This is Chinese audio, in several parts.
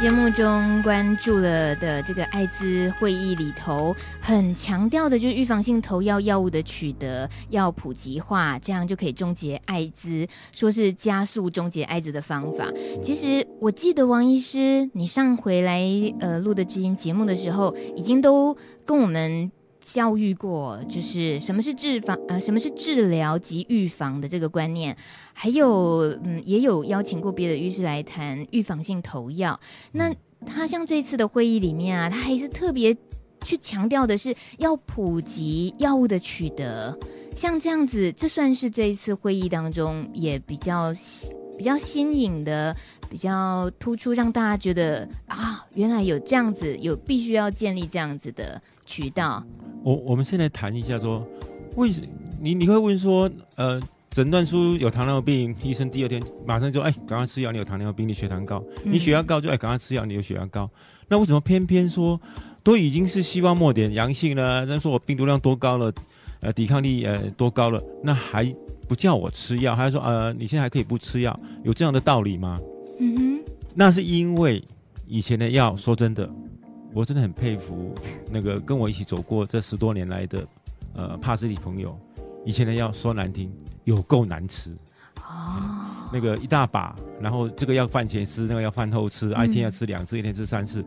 节目中关注了的这个艾滋会议里头，很强调的就是预防性投药药物的取得要普及化，这样就可以终结艾滋，说是加速终结艾滋的方法。其实我记得王医师，你上回来呃录的知音节目的时候，已经都跟我们。教育过，就是什么是治防呃，什么是治疗及预防的这个观念，还有嗯，也有邀请过别的医师来谈预防性投药。那他像这次的会议里面啊，他还是特别去强调的是要普及药物的取得，像这样子，这算是这一次会议当中也比较比较新颖的、比较突出，让大家觉得啊，原来有这样子，有必须要建立这样子的渠道。我我们现在谈一下说，为什你你会问说，呃，诊断出有糖尿病，医生第二天马上就哎，赶快吃药，你有糖尿病，你血糖高，你血压高就哎，赶快吃药，你有血压高。那为什么偏偏说都已经是希望末点阳性了，那说我病毒量多高了，呃，抵抗力呃多高了，那还不叫我吃药，还是说呃，你现在还可以不吃药，有这样的道理吗？嗯哼，那是因为以前的药，说真的。我真的很佩服那个跟我一起走过这十多年来的呃帕斯蒂朋友，以前的药说难听有够难吃哦，那个一大把，然后这个要饭前吃，那个要饭后吃，一天要吃两次，一天吃三次，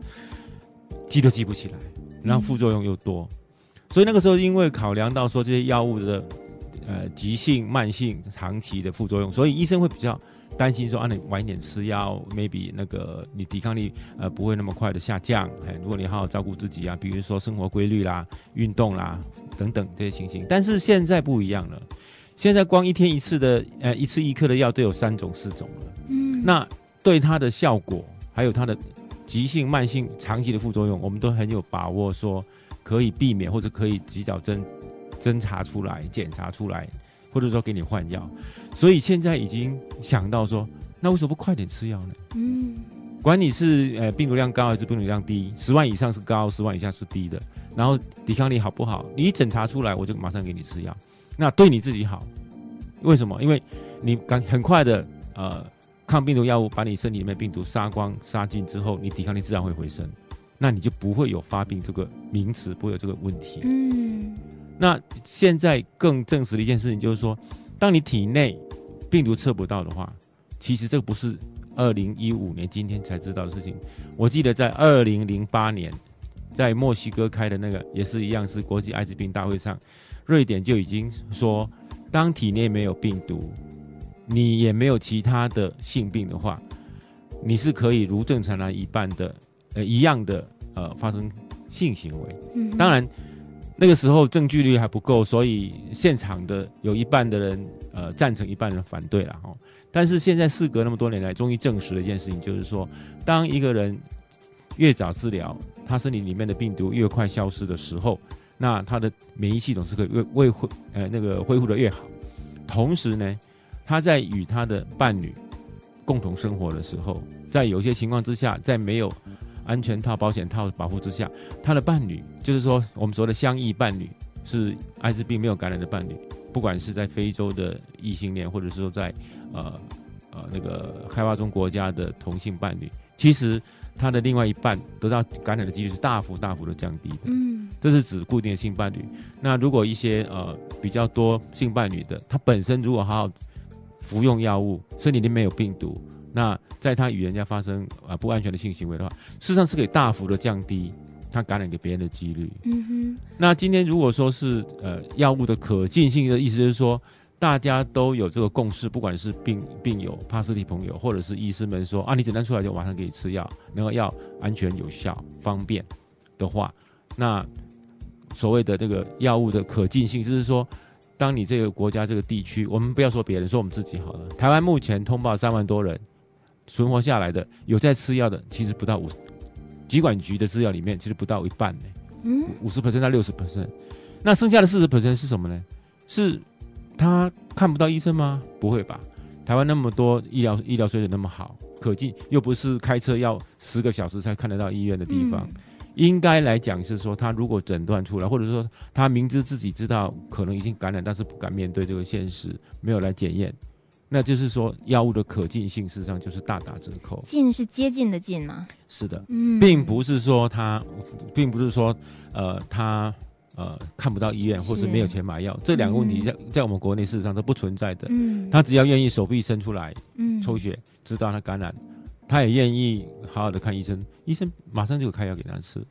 记都记不起来，然后副作用又多，所以那个时候因为考量到说这些药物的呃急性、慢性、长期的副作用，所以医生会比较。担心说啊，你晚一点吃药，maybe 那个你抵抗力呃不会那么快的下降。哎，如果你好好照顾自己啊，比如说生活规律啦、运动啦等等这些情形。但是现在不一样了，现在光一天一次的呃一次一颗的药都有三种四种了。嗯，那对它的效果，还有它的急性、慢性、长期的副作用，我们都很有把握说可以避免或者可以及早侦侦查出来、检查出来。或者说给你换药，所以现在已经想到说，那为什么不快点吃药呢？嗯，管你是呃病毒量高还是病毒量低，十万以上是高，十万以下是低的，然后抵抗力好不好？你一检查出来，我就马上给你吃药，那对你自己好。为什么？因为你赶很快的呃抗病毒药物把你身体里面病毒杀光杀尽之后，你抵抗力自然会回升，那你就不会有发病这个名词，不会有这个问题。嗯。那现在更证实的一件事情就是说，当你体内病毒测不到的话，其实这个不是二零一五年今天才知道的事情。我记得在二零零八年，在墨西哥开的那个也是一样，是国际艾滋病大会上，瑞典就已经说，当体内没有病毒，你也没有其他的性病的话，你是可以如正常人一般的呃一样的呃发生性行为。嗯，当然。那个时候证据率还不够，所以现场的有一半的人呃赞成，一半人反对了哦。但是现在事隔那么多年来，终于证实了一件事情，就是说，当一个人越早治疗，他身体里面的病毒越快消失的时候，那他的免疫系统是可以为为恢呃那个恢复的越好。同时呢，他在与他的伴侣共同生活的时候，在有些情况之下，在没有安全套、保险套保护之下，他的伴侣就是说我们说的相异伴侣，是艾滋病没有感染的伴侣，不管是在非洲的异性恋，或者是说在呃呃那个开发中国家的同性伴侣，其实他的另外一半得到感染的几率是大幅大幅的降低的。嗯，这是指固定的性伴侣。那如果一些呃比较多性伴侣的，他本身如果好好服用药物，身体里面有病毒。那在他与人家发生啊不安全的性行为的话，事实上是可以大幅的降低他感染给别人的几率。嗯哼。那今天如果说是呃药物的可进性的意思，就是说大家都有这个共识，不管是病病友、帕斯蒂朋友，或者是医师们说啊，你诊断出来就马上给你吃药，然后药安全有效、方便的话，那所谓的这个药物的可进性，就是说，当你这个国家这个地区，我们不要说别人，说我们自己好了。台湾目前通报三万多人。存活下来的有在吃药的，其实不到五十，疾管局的资料里面其实不到一半呢。嗯，五十 percent 到六十 percent，那剩下的四十 percent 是什么呢？是他看不到医生吗？不会吧？台湾那么多医疗医疗水准那么好，可进又不是开车要十个小时才看得到医院的地方，嗯、应该来讲是说他如果诊断出来，或者说他明知自己知道可能已经感染，但是不敢面对这个现实，没有来检验。那就是说药物的可进性事实上就是大打折扣。进是接近的近吗？是的，嗯，并不是说他，并不是说呃他呃看不到医院或是没有钱买药，这两个问题在在我们国内事实上都不存在的。嗯，他只要愿意手臂伸出来，嗯，抽血知道他感染，他也愿意好好的看医生，医生马上就开药给他吃。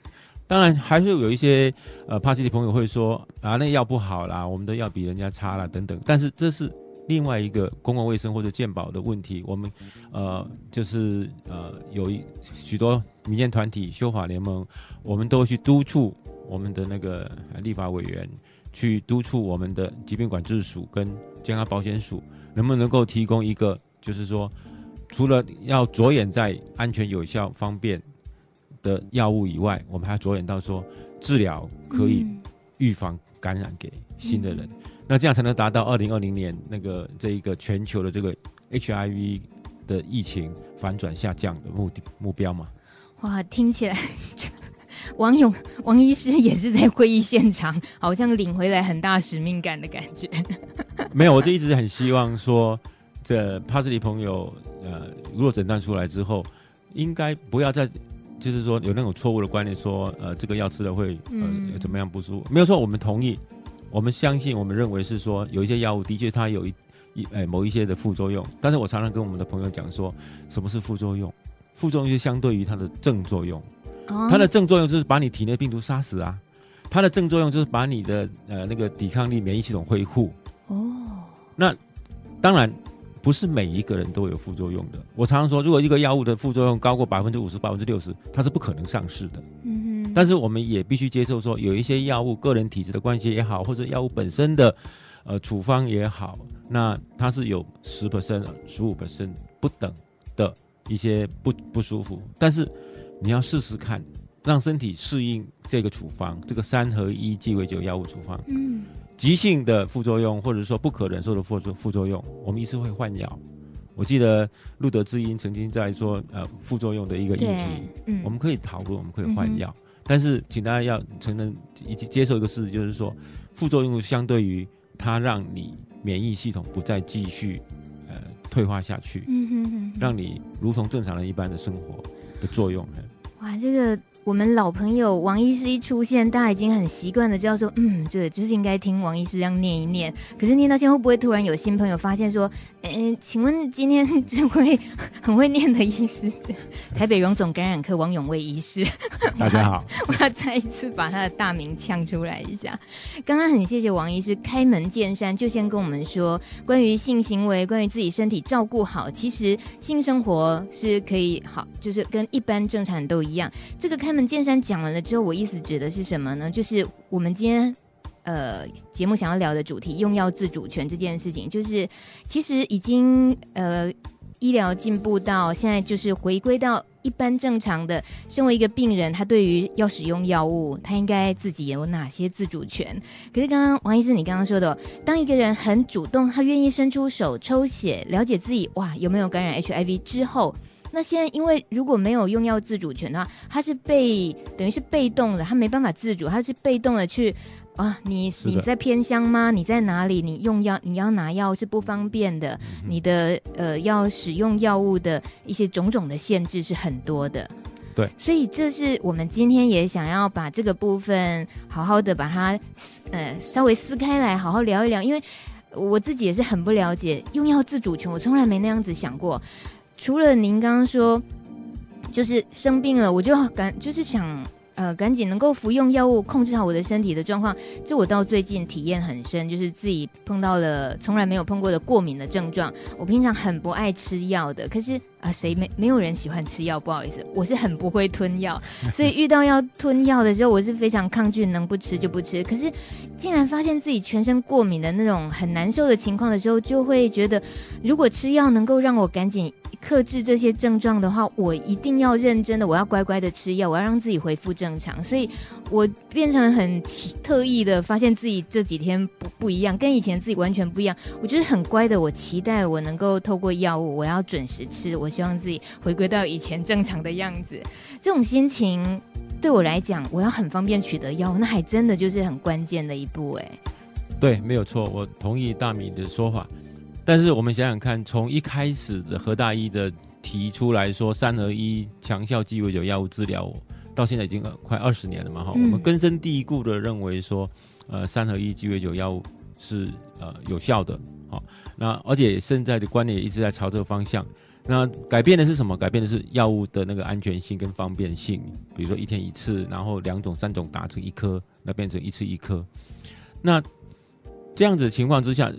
当然，还是有一些呃，帕西的朋友会说啊，那药不好啦，我们的药比人家差啦等等。但是这是另外一个公共卫生或者健保的问题。我们呃，就是呃，有一许多民间团体、修法联盟，我们都去督促我们的那个立法委员，去督促我们的疾病管制署跟健康保险署，能不能够提供一个，就是说，除了要着眼在安全、有效、方便。的药物以外，我们还要着眼到说，治疗可以预防感染给新的人，那这样才能达到二零二零年那个这一个全球的这个 HIV 的疫情反转下降的目的目标嘛？哇，听起来王勇王医师也是在会议现场，好像领回来很大使命感的感觉。没有，我就一直很希望说，这帕斯里朋友呃，如果诊断出来之后，应该不要再。就是说有那种错误的观念，说呃这个药吃了会呃怎么样不舒服？没有说我们同意，我们相信，我们认为是说有一些药物的确它有一一哎某一些的副作用。但是我常常跟我们的朋友讲说，什么是副作用？副作用就相对于它的正作用，它的正作用就是把你体内病毒杀死啊，它的正作用就是把你的呃那个抵抗力、免疫系统恢复。哦，那当然。不是每一个人都有副作用的。我常常说，如果一个药物的副作用高过百分之五十、百分之六十，它是不可能上市的。嗯哼。但是我们也必须接受说，有一些药物个人体质的关系也好，或者药物本身的呃处方也好，那它是有十 percent、十五 percent 不等的一些不不舒服。但是你要试试看，让身体适应这个处方，这个三合一鸡尾酒药物处方。嗯。急性的副作用，或者说不可忍受的副作副作用，我们医师会换药。我记得路德之音曾经在说，呃，副作用的一个议题，嗯，我们可以讨论，我们可以换药，嗯、但是请大家要承认以及接受一个事实，就是说，副作用相对于它让你免疫系统不再继续呃退化下去，嗯哼哼哼，让你如同正常人一般的生活的作用。哇，这个。我们老朋友王医师一出现，大家已经很习惯的知道说，嗯，对，就是应该听王医师这样念一念。可是念到现在，会不会突然有新朋友发现说，嗯，请问今天这位很会念的医师是台北荣总感染科王永卫医师？大家好，我要再一次把他的大名呛出来一下。刚刚很谢谢王医师开门见山，就先跟我们说关于性行为，关于自己身体照顾好，其实性生活是可以好，就是跟一般正常人都一样。这个开。开门见山讲完了之后，我意思指的是什么呢？就是我们今天呃节目想要聊的主题——用药自主权这件事情，就是其实已经呃医疗进步到现在，就是回归到一般正常的。身为一个病人，他对于要使用药物，他应该自己有哪些自主权？可是刚刚王医师你刚刚说的，当一个人很主动，他愿意伸出手抽血，了解自己哇有没有感染 HIV 之后。那现在，因为如果没有用药自主权的话，他是被等于是被动的，他没办法自主，他是被动的去啊，你你在偏乡吗？你在哪里？你用药你要拿药是不方便的，嗯、你的呃要使用药物的一些种种的限制是很多的。对，所以这是我们今天也想要把这个部分好好的把它呃稍微撕开来，好好聊一聊，因为我自己也是很不了解用药自主权，我从来没那样子想过。除了您刚刚说，就是生病了，我就赶就是想呃赶紧能够服用药物控制好我的身体的状况。这我到最近体验很深，就是自己碰到了从来没有碰过的过敏的症状。我平常很不爱吃药的，可是啊谁没没有人喜欢吃药？不好意思，我是很不会吞药，所以遇到要吞药的时候，我是非常抗拒，能不吃就不吃。可是竟然发现自己全身过敏的那种很难受的情况的时候，就会觉得如果吃药能够让我赶紧。克制这些症状的话，我一定要认真的，我要乖乖的吃药，我要让自己恢复正常。所以，我变成很特意的，发现自己这几天不不一样，跟以前自己完全不一样。我就是很乖的，我期待我能够透过药物，我要准时吃，我希望自己回归到以前正常的样子。这种心情对我来讲，我要很方便取得药，那还真的就是很关键的一步。哎，对，没有错，我同意大米的说法。但是我们想想看，从一开始的何大一的提出来说三合一强效鸡尾酒药物治疗，到现在已经快二十年了嘛哈，嗯、我们根深蒂固的认为说，呃，三合一鸡尾酒药物是呃有效的，好，那而且现在的观念也一直在朝这个方向。那改变的是什么？改变的是药物的那个安全性跟方便性，比如说一天一次，然后两种、三种打成一颗，那变成一次一颗。那这样子的情况之下，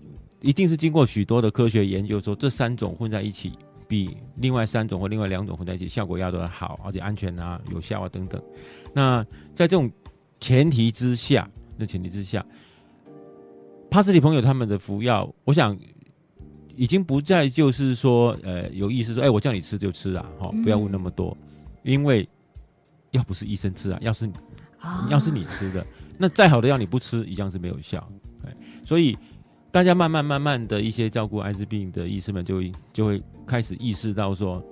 一定是经过许多的科学研究，说这三种混在一起，比另外三种或另外两种混在一起效果要的好，而且安全啊、有效啊等等。那在这种前提之下，那前提之下，帕斯蒂朋友他们的服药，我想。已经不再就是说，呃，有意思说，哎，我叫你吃就吃啊，哈，不要问那么多，嗯、因为要不是医生吃啊，要是，要是你吃的，啊、那再好的药你不吃，一样是没有效，哎，所以大家慢慢慢慢的一些照顾艾滋病的医师们就会就会开始意识到说，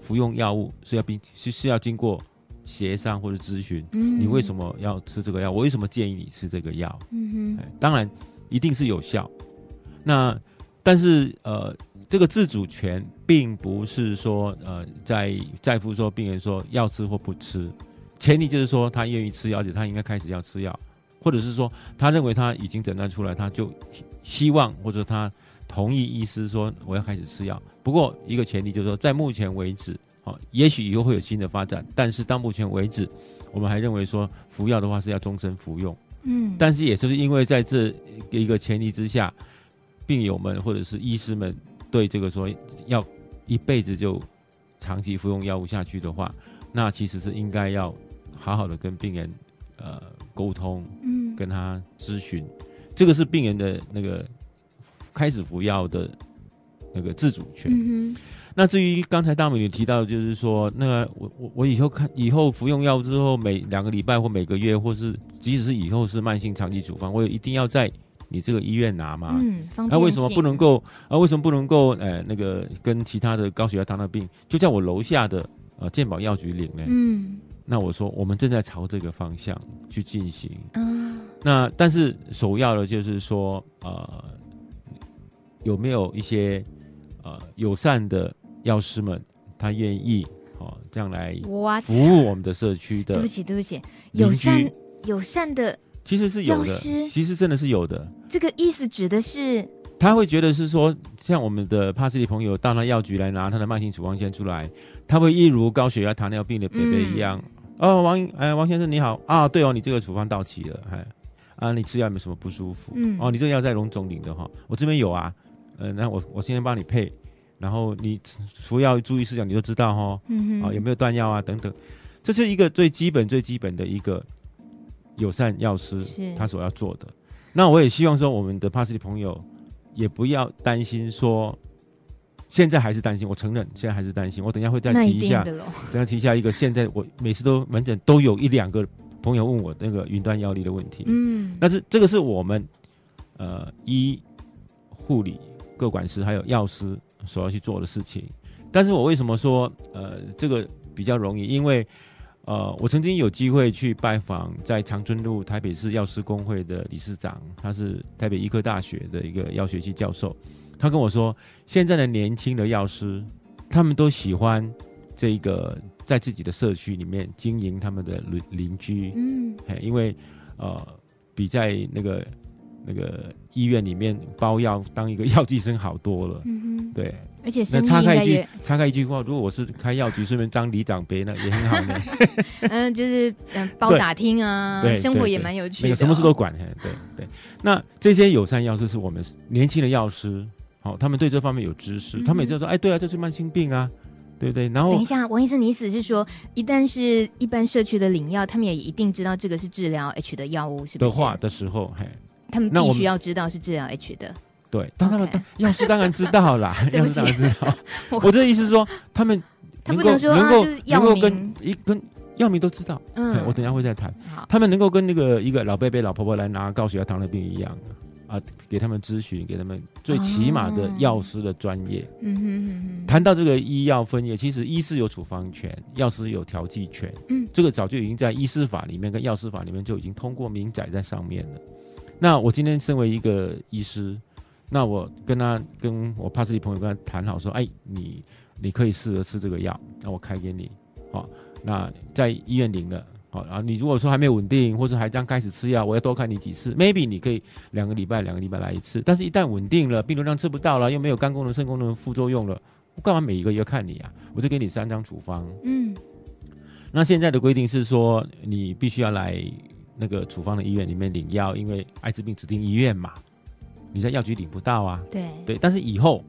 服用药物是要并是是要经过协商或者咨询，嗯，你为什么要吃这个药？我为什么建议你吃这个药？嗯哼，当然一定是有效，那。但是呃，这个自主权并不是说呃，在在乎说病人说要吃或不吃，前提就是说他愿意吃药，而且他应该开始要吃药，或者是说他认为他已经诊断出来，他就希望或者他同意医师说我要开始吃药。不过一个前提就是说，在目前为止，哦，也许以后会有新的发展，但是到目前为止，我们还认为说服药的话是要终身服用。嗯，但是也是因为在这一个前提之下。病友们或者是医师们对这个说要一辈子就长期服用药物下去的话，那其实是应该要好好的跟病人呃沟通，嗯，跟他咨询，这个是病人的那个开始服药的那个自主权。嗯、那至于刚才大美女提到的，就是说，那个我我我以后看以后服用药之后，每两个礼拜或每个月，或是即使是以后是慢性长期处方，我也一定要在。你这个医院拿嘛？嗯，那、啊、为什么不能够？啊，为什么不能够？呃，那个跟其他的高血压、糖尿病，就在我楼下的呃健保药局领呢？嗯，那我说我们正在朝这个方向去进行。嗯，那但是首要的就是说，呃，有没有一些呃友善的药师们，他愿意哦这样来服务我们的社区的？对不起，对不起，友善友善的。其实是有的，其实真的是有的。这个意思指的是，他会觉得是说，像我们的帕斯蒂朋友到他药局来拿他的慢性处方箋出来，他会一如高血压、糖尿病的北北一样。嗯、哦，王哎，王先生你好啊，对哦，你这个处方到期了，哎啊，你吃药有没有什么不舒服？嗯，哦，你这个药在龙总领的哈，我这边有啊，呃，那我我今天帮你配，然后你服药注意事项你都知道哈，嗯哼，啊有没有断药啊等等，这是一个最基本最基本的一个。友善药师他所要做的，那我也希望说，我们的帕斯堤朋友也不要担心说，现在还是担心，我承认现在还是担心。我等一下会再提一下，等一下提一下一个，现在我每次都门诊都有一两个朋友问我那个云端药力的问题。嗯，但是这个是我们呃医护理各管师还有药师所要去做的事情。但是我为什么说呃这个比较容易？因为呃，我曾经有机会去拜访在长春路台北市药师工会的理事长，他是台北医科大学的一个药学系教授。他跟我说，现在的年轻的药师，他们都喜欢这个在自己的社区里面经营他们的邻邻居，嗯，因为呃，比在那个那个医院里面包药当一个药剂生好多了，嗯哼，对。而且那插开一句，插开一句话，如果我是开药局，顺便当里长别呢，也很好呢。嗯，就是嗯，包打听啊，生活也蛮有趣的，哦。那个什么事都管，对对。那这些友善药师是我们年轻的药师，好，他们对这方面有知识，嗯、他们也就说，哎，对啊，这是慢性病啊，对不对？然后等一下，王医生，你意思是说，一旦是一般社区的领药，他们也一定知道这个是治疗 H 的药物，是不是？的话的时候，嘿，他们必须要知道是治疗 H 的。对，但他们药师当然知道啦，药师当然知道。我的意思是说，他们 他不能够能够能够跟一跟药民都知道。嗯，我等下会再谈。他们能够跟那个一个老伯伯、老婆婆来拿高血压、糖尿病一样啊，给他们咨询，给他们最起码的药师的专业。嗯哼。谈到这个医药分业，其实医师有处方权，药师有调剂权。嗯，这个早就已经在医师法里面跟药师法里面就已经通过明载在上面了。那我今天身为一个医师。那我跟他跟我帕斯蒂朋友跟他谈好说，哎，你你可以试着吃这个药，那我开给你，好、哦，那在医院领了，好、哦，然后你如果说还没有稳定，或者还刚开始吃药，我要多看你几次，maybe 你可以两个礼拜两个礼拜来一次，但是一旦稳定了，病毒量吃不到了，又没有肝功能、肾功能副作用了，我干嘛每一个月看你啊？我就给你三张处方，嗯，那现在的规定是说，你必须要来那个处方的医院里面领药，因为艾滋病指定医院嘛。你在药局领不到啊？对对，但是以后，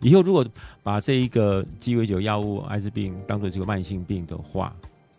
以后如果把这一个鸡尾酒药物艾滋病当做这个慢性病的话，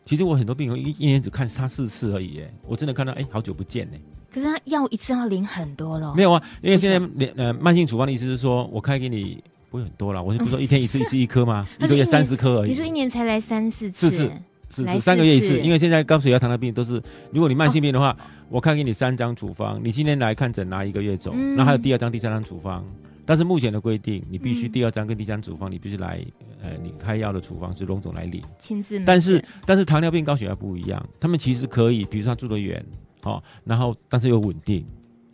其实我很多病人一一年只看他四次而已，哎，我真的看到哎、欸，好久不见呢。可是他药一次要领很多了。没有啊，因为现在连呃慢性处方的意思是说我开给你不会很多了，我就不是说 一天一次一次一颗吗？一个月三十颗而已。你说一年才来三四次？四次。是是三个月一次，因为现在高血压、糖尿病都是，如果你慢性病的话，哦、我开给你三张处方，你今天来看诊拿一个月走，那、嗯、还有第二张、第三张处方，但是目前的规定，你必须第二张跟第三张处方，你必须来，呃，你开药的处方是龙总来领，亲自。但是但是糖尿病、高血压不一样，他们其实可以，比如说他住得远，哦，然后但是又稳定。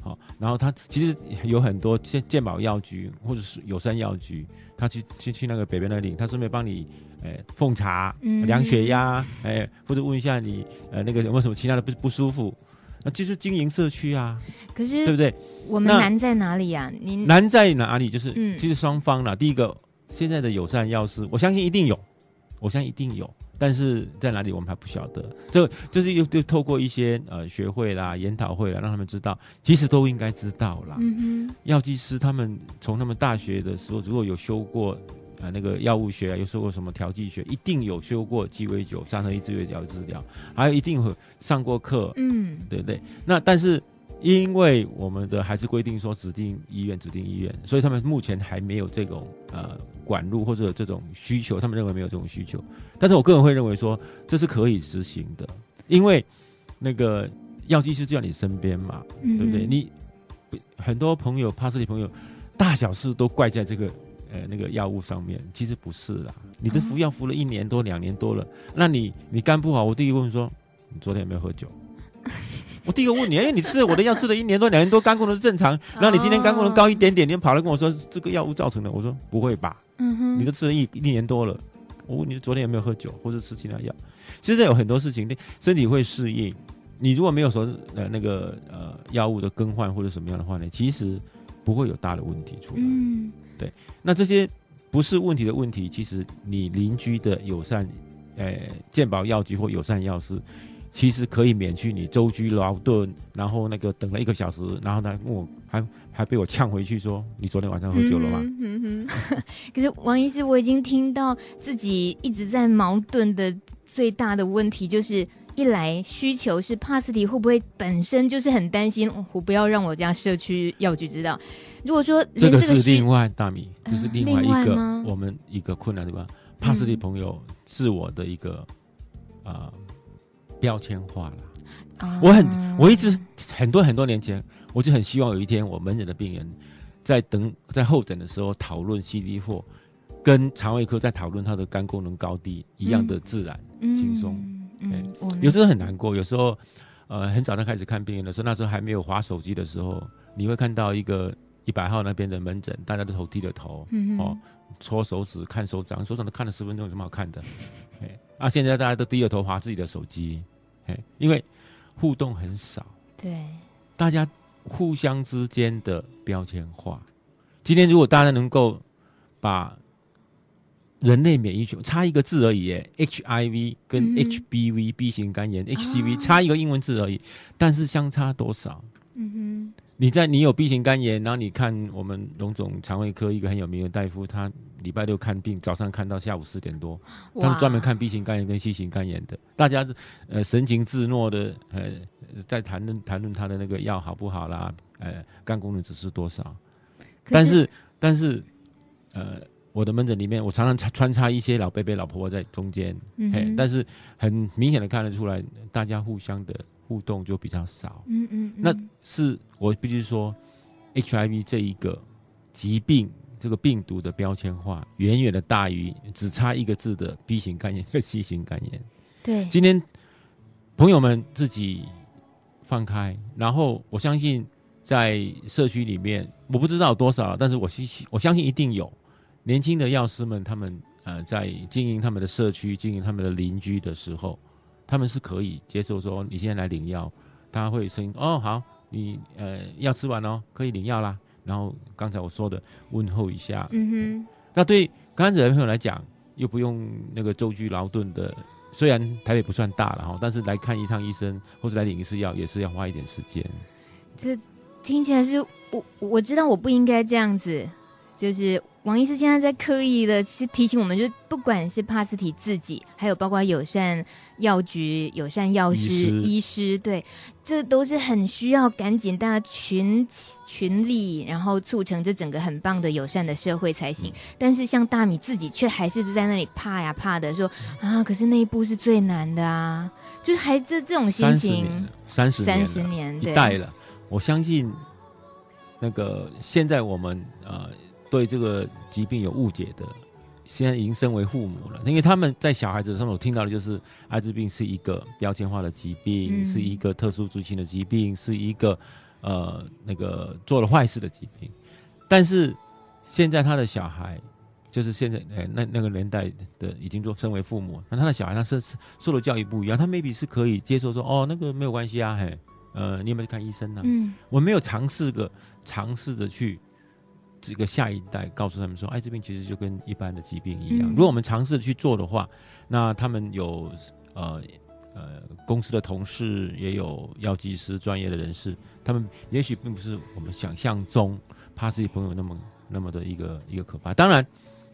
好，然后他其实有很多健健保药局或者是友善药局，他去去去那个北边那里，他顺便帮你，诶、欸，奉茶、量血压，诶、欸，或者问一下你，呃，那个有没有什么其他的不不舒服，那就是经营社区啊。可是对不对？我们难在哪里呀、啊？您难在哪里？就是，嗯、其实双方啦。第一个，现在的友善药师，我相信一定有，我相信一定有。但是在哪里我们还不晓得，这就是又又透过一些呃学会啦、研讨会啦，让他们知道，其实都应该知道啦。嗯哼，药剂师他们从他们大学的时候，如果有修过呃那个药物学啊，有修过什么调剂学，一定有修过鸡尾酒、三合一治疗治疗，还有一定会上过课。嗯，对不对？那但是。因为我们的还是规定说指定医院指定医院，所以他们目前还没有这种呃管路或者这种需求，他们认为没有这种需求。但是我个人会认为说这是可以执行的，因为那个药剂师就在你身边嘛，嗯、对不对？你很多朋友帕斯蒂朋友大小事都怪在这个呃那个药物上面，其实不是啦。你这服药服了一年多两年多了，那你你肝不好，我第一个问说你昨天有没有喝酒？我第一个问你，哎，你吃了我的药吃了一年多两年多，肝功能正常，然后你今天肝功能高一点点，你跑来跟我说这个药物造成的，我说不会吧？嗯哼，你都吃了一一年多了，我问你昨天有没有喝酒或者吃其他药？其实有很多事情，身体会适应。你如果没有说呃那个呃药物的更换或者什么样的话呢，其实不会有大的问题出来。嗯，对。那这些不是问题的问题，其实你邻居的友善呃健保药局或友善药师。其实可以免去你舟车劳顿，然后那个等了一个小时，然后呢，我还还被我呛回去说，你昨天晚上喝酒了吗？嗯嗯嗯、可是王医师，我已经听到自己一直在矛盾的最大的问题就是，一来需求是帕斯蒂会不会本身就是很担心，我不要让我家社区药局知道。如果说这个是另外大米，这、就是另外一个我们一个困难对吧？帕斯蒂朋友是我的一个啊。呃标签化了，我很，我一直很多很多年前，我就很希望有一天，我门诊的病人在等在候诊的时候讨论 CD4，跟肠胃科在讨论他的肝功能高低一样的自然轻松。嗯，有时候很难过，有时候呃很早上开始看病人的时候，那时候还没有划手机的时候，你会看到一个一百号那边的门诊，大家都头低着头，哦，搓手指看手掌，手掌都看了十分钟，有什么好看的？哎，啊，现在大家都低着头划自己的手机。因为互动很少，对，大家互相之间的标签化。今天如果大家能够把人类免疫学差一个字而已，HIV 跟 HBV、嗯、B 型肝炎、HCV 差一个英文字而已，但是相差多少？嗯哼。你在你有 B 型肝炎，然后你看我们荣总肠胃科一个很有名的大夫，他礼拜六看病，早上看到下午四点多，他是专门看 B 型肝炎跟 C 型肝炎的。大家呃神情自若的呃在谈论谈论他的那个药好不好啦，呃肝功能指数多少？是但是但是呃我的门诊里面，我常常穿插一些老伯伯老婆婆在中间，嗯嘿，但是很明显的看得出来，大家互相的。互动就比较少，嗯嗯，那是我必须说，HIV 这一个疾病，这个病毒的标签化远远的大于只差一个字的 B 型肝炎和 C 型肝炎。对，今天朋友们自己放开，然后我相信在社区里面，我不知道有多少，但是我相信我相信一定有。年轻的药师们，他们呃在经营他们的社区、经营他们的邻居的时候，他们是可以接受说你现在来领药，他会声音哦好，你呃药吃完哦，可以领药啦。然后刚才我说的问候一下，嗯哼，那对感染者的朋友来讲，又不用那个舟车劳顿的。虽然台北不算大了哈，但是来看一趟医生或者来领一次药也是要花一点时间。这听起来是我我知道我不应该这样子，就是王医师现在在刻意的其实提醒我们，就不管是帕斯提自己，还有包括友善药局、友善药师、医师，医师，对，这都是很需要赶紧大家群群力，然后促成这整个很棒的友善的社会才行。嗯、但是像大米自己却还是在那里怕呀怕的说啊，可是那一步是最难的啊，就还这这种心情，三十三十年一代了，我相信那个现在我们呃。对这个疾病有误解的，现在已经身为父母了，因为他们在小孩子上面我听到的就是艾滋病是一个标签化的疾病，嗯、是一个特殊族群的疾病，是一个呃那个做了坏事的疾病。但是现在他的小孩，就是现在哎那那个年代的已经做身为父母，那他的小孩他是受的教育不一样，他 maybe 是可以接受说哦那个没有关系啊，嘿，呃你有没有去看医生呢、啊？嗯，我没有尝试过尝试着去。这个下一代告诉他们说，艾滋病其实就跟一般的疾病一样。如果我们尝试去做的话，那他们有呃呃公司的同事，也有药剂师专业的人士，他们也许并不是我们想象中帕斯提朋友那么那么的一个一个可怕。当然，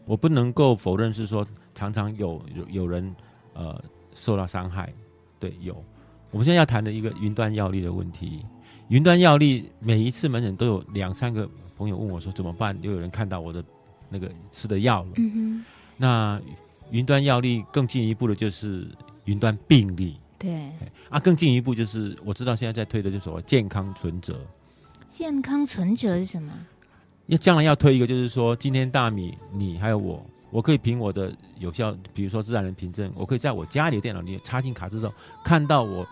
我不能够否认是说常常有有有人呃受到伤害。对，有。我们现在要谈的一个云端药力的问题。云端药力每一次门诊都有两三个朋友问我说怎么办？又有人看到我的那个吃的药了。嗯哼。那云端药力更进一步的就是云端病历。对。啊，更进一步就是我知道现在在推的就是所谓健康存折。健康存折是什么？要将来要推一个，就是说今天大米你还有我，我可以凭我的有效，比如说自然人凭证，我可以在我家里的电脑里插进卡之后看到我。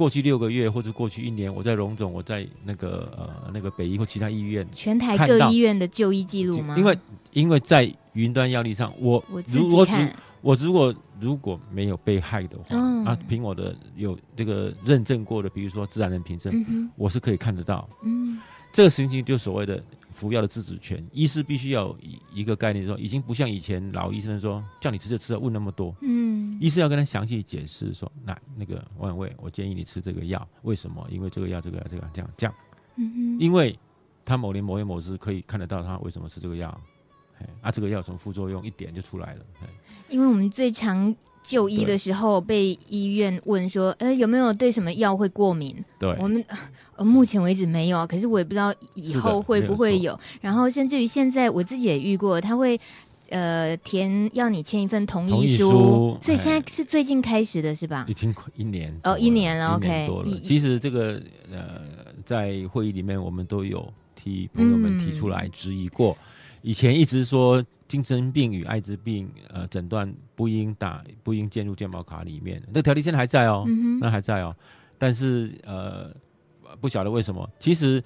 过去六个月或者过去一年，我在荣总，我在那个呃那个北医或其他医院，全台各医院的就医记录吗？因为因为在云端药力上，我我自己看，我如果如果没有被害的话，嗯、啊，凭我的有这个认证过的，比如说自然人凭证，嗯、我是可以看得到。嗯，这个事情就所谓的。服药的自主权，医师必须要一一个概念说，已经不像以前老医生说叫你吃就吃，问那么多。嗯，医师要跟他详细解释说，那那个王伟，我建议你吃这个药，为什么？因为这个药，这个药，这个这样这样。嗯哼，因为他某年某月某日可以看得到他为什么吃这个药，啊，这个药有什么副作用，一点就出来了。因为我们最常。就医的时候被医院问说：“呃，有没有对什么药会过敏？”对，我们 呃目前为止没有啊，可是我也不知道以后会不会有。有然后甚至于现在我自己也遇过，他会呃填要你签一份同意书，意书所以现在是最近开始的是吧？已经一年哦，一年了。OK，其实这个呃在会议里面我们都有替朋友们提出来质疑过，嗯、以前一直说。精神病与艾滋病，呃，诊断不应打，不应进入健保卡里面。那条例现在还在哦，嗯、那还在哦。但是呃，不晓得为什么，其实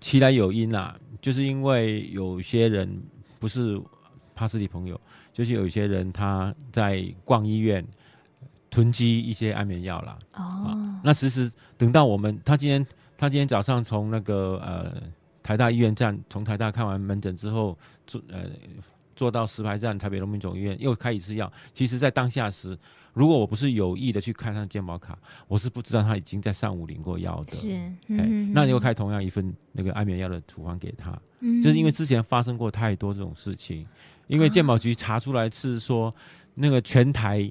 其来有因啊，就是因为有些人不是帕斯提朋友，就是有一些人他在逛医院囤积一些安眠药啦。哦、啊，那其实等到我们，他今天他今天早上从那个呃。台大医院站，从台大看完门诊之后，坐呃坐到石牌站台北荣民总医院又开一次药。其实，在当下时，如果我不是有意的去看他的健保卡，我是不知道他已经在上午领过药的。是，嗯嗯那你又开同样一份那个安眠药的处方给他，嗯、就是因为之前发生过太多这种事情。因为健保局查出来是说，那个全台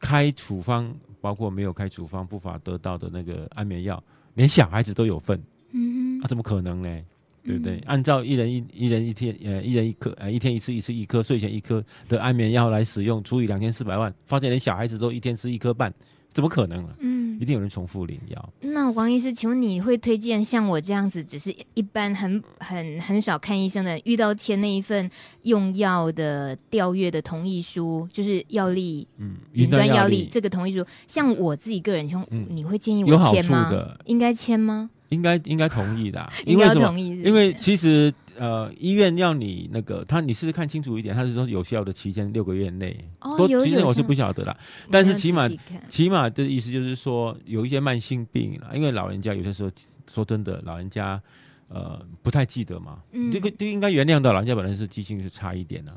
开处方，包括没有开处方不法得到的那个安眠药，连小孩子都有份。嗯那，啊，怎么可能呢？对不对？嗯、按照一人一一人一天，呃，一人一颗，呃，一天一次一次一颗，睡前一颗的安眠药来使用，除以两千四百万，发现连小孩子都一天吃一颗半，怎么可能啊？嗯，一定有人重复领药。那王医师，请问你会推荐像我这样子，只是一般很很很少看医生的，遇到签那一份用药的调阅的同意书，就是药力，嗯，云端药力这个同意书，像我自己个人，嗯、你会建议我签吗？应该签吗？应该应该同意的，因为什么？因为其实呃，医院要你那个他，你是看清楚一点，他是说有效的期间六个月内。哦。其实我是不晓得啦，但是起码起码的意思就是说，有一些慢性病啦，因为老人家有些时候说真的，老人家呃不太记得嘛，嗯、这个就应该原谅的。老人家本来是记性是差一点的，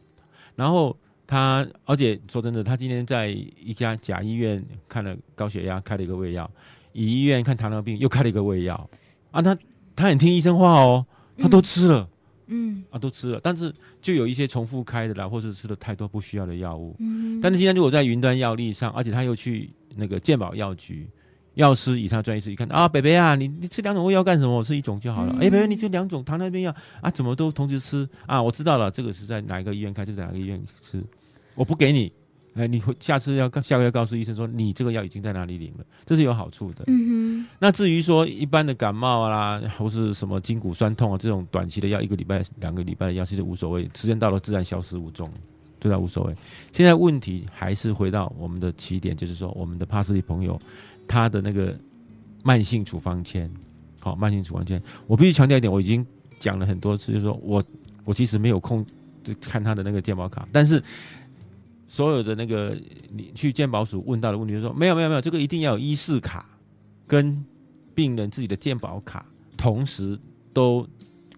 然后他而且说真的，他今天在一家甲医院看了高血压，开了一个胃药，乙医院看糖尿病又开了一个胃药。啊，他他很听医生话哦，他都吃了，嗯，嗯啊，都吃了，但是就有一些重复开的啦，或者吃了太多不需要的药物，嗯，但是今天如果在云端药历上，而且他又去那个健保药局，药师以他专业师一看啊，北北啊，你你吃两种胃药干什么？我吃一种就好了。哎、嗯，北北，你这两种糖尿病药。啊，怎么都同时吃？啊？我知道了，这个是在哪一个医院开，这个在哪个医院吃，我不给你。哎，你会下次要下个月告诉医生说，你这个药已经在哪里领了，这是有好处的。嗯哼。那至于说一般的感冒啦，或是什么筋骨酸痛啊，这种短期的药，一个礼拜、两个礼拜的药其实无所谓，时间到了自然消失无踪，对他无所谓。现在问题还是回到我们的起点，就是说我们的帕斯蒂朋友他的那个慢性处方签，好，慢性处方签，我必须强调一点，我已经讲了很多次，就是说我我其实没有空就看他的那个健保卡，但是。所有的那个，你去健保署问到的问题，就是说没有没有没有，这个一定要有医事卡，跟病人自己的健保卡同时都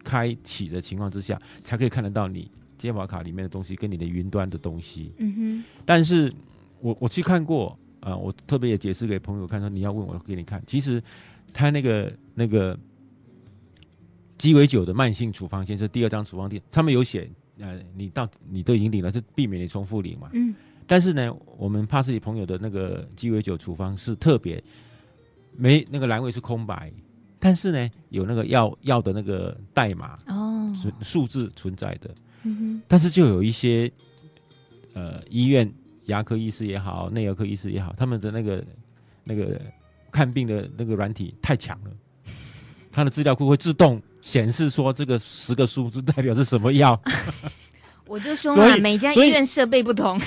开启的情况之下，才可以看得到你健保卡里面的东西跟你的云端的东西。嗯哼。但是我我去看过啊、呃，我特别也解释给朋友看，说你要问我给你看，其实他那个那个鸡尾酒的慢性处方先生第二张处方贴，他们有写。呃，你到你都已经领了，就避免你重复领嘛？嗯。但是呢，我们帕斯里朋友的那个鸡尾酒处方是特别没那个栏位是空白，但是呢，有那个药药的那个代码哦，数数字存在的。嗯哼。但是就有一些呃医院牙科医师也好，内儿科医师也好，他们的那个那个看病的那个软体太强了，他的资料库会自动。显示说这个十个数字代表是什么药？我就说嘛，每家医院设备不同，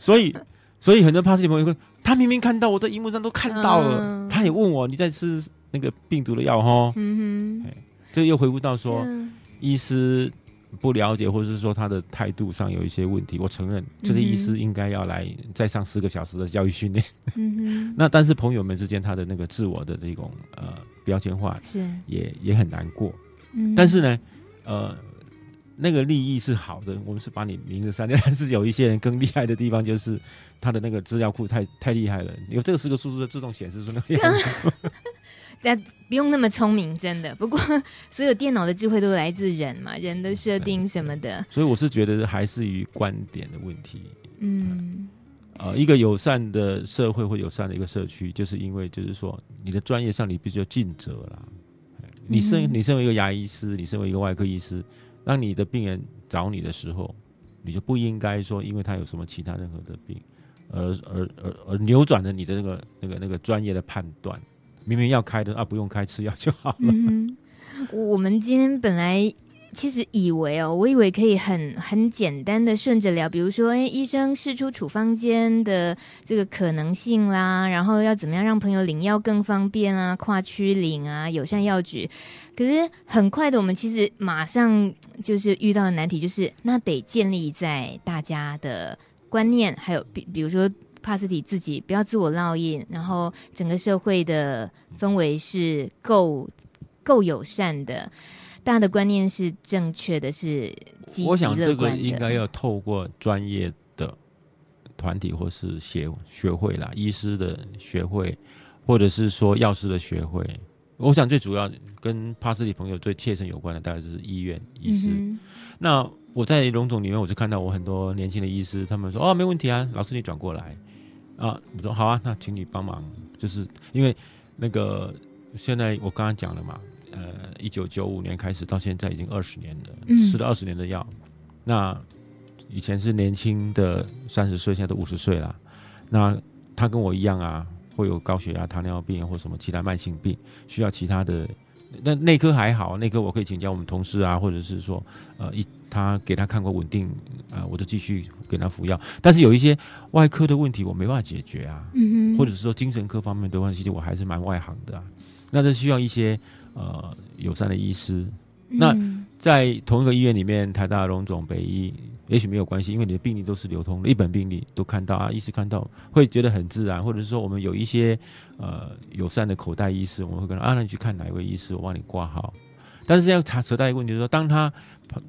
所以 所以很多帕斯蒂朋友会，他明明看到我在荧幕上都看到了，嗯、他也问我你在吃那个病毒的药哈？嗯哼，这又回复到说医师不了解，或者是说他的态度上有一些问题。我承认这个医师应该要来再上四个小时的教育训练。嗯哼，那但是朋友们之间他的那个自我的这种呃。标签化是也也很难过，嗯，但是呢，呃，那个利益是好的，我们是把你名字删掉，但是有一些人更厉害的地方就是他的那个资料库太太厉害了，有这个四个数字的自动显示出那个样子，这不用那么聪明，真的。不过所有电脑的智慧都来自人嘛，人的设定什么的，所以我是觉得还是于观点的问题，嗯。呃，一个友善的社会或友善的一个社区，就是因为就是说，你的专业上你必须要尽责啦。你身你身为一个牙医师，你身为一个外科医师，当你的病人找你的时候，你就不应该说，因为他有什么其他任何的病，而而而而扭转了你的那个那个那个专业的判断。明明要开的啊，不用开，吃药就好了。嗯，我们今天本来。其实以为哦，我以为可以很很简单的顺着聊，比如说，哎，医生试出处方间的这个可能性啦，然后要怎么样让朋友领药更方便啊，跨区领啊，友善药局。可是很快的，我们其实马上就是遇到的难题，就是那得建立在大家的观念，还有比比如说帕斯蒂自己不要自我烙印，然后整个社会的氛围是够够友善的。大家的观念是正确的，是积极的。我想这个应该要透过专业的团体或是协学会啦，医师的学会，或者是说药师的学会。我想最主要跟帕斯蒂朋友最切身有关的，大概就是医院医师。嗯、那我在龙总里面，我就看到我很多年轻的医师，他们说：“哦，没问题啊，老师你转过来啊。”我说：“好啊，那请你帮忙。”就是因为那个现在我刚刚讲了嘛。呃，一九九五年开始到现在已经二十年了，嗯、吃了二十年的药。那以前是年轻的三十岁，现在都五十岁了。那他跟我一样啊，会有高血压、糖尿病或什么其他慢性病，需要其他的那内科还好，内科我可以请教我们同事啊，或者是说，呃，一他给他看过稳定，呃，我就继续给他服药。但是有一些外科的问题，我没办法解决啊，嗯哼，或者是说精神科方面的关系，我还是蛮外行的啊。那这需要一些呃友善的医师。那在同一个医院里面，台大、荣总、北医。也许没有关系，因为你的病例都是流通的，一本病例都看到啊，医师看到会觉得很自然，或者是说我们有一些呃友善的口袋医师，我们会跟他啊，那你去看哪一位医师，我帮你挂号。但是要查扯到一个问题，就是说当他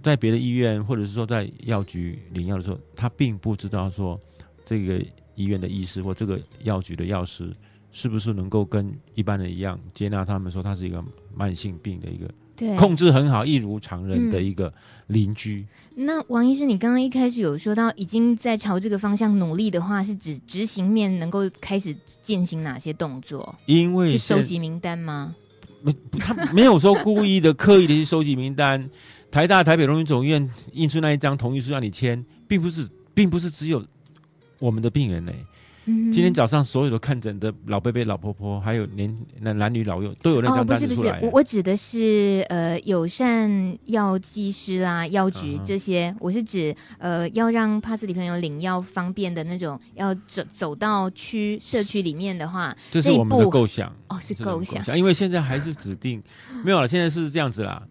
在别的医院或者是说在药局领药的时候，他并不知道说这个医院的医师或这个药局的药师是不是能够跟一般人一样接纳他们，说他是一个慢性病的一个。对，控制很好，一如常人的一个邻居。嗯、那王医师，你刚刚一开始有说到，已经在朝这个方向努力的话，是指执行面能够开始进行哪些动作？因为收集名单吗？没，他没有说故意的、刻意的去收集名单。台大、台北荣誉总医院印出那一张同意书让你签，并不是，并不是只有我们的病人呢、欸。今天早上所有的看诊的老伯伯、老婆婆，还有年男男女老幼，都有那张单子出来。哦，不是不是，我我指的是呃友善药剂师啦、药局这些。Uh. 我是指呃要让帕斯里朋友领药方便的那种，要走走到区社区里面的话，这是我们的构想哦，是构想。因为现在还是指定没有了，现在是这样子啦，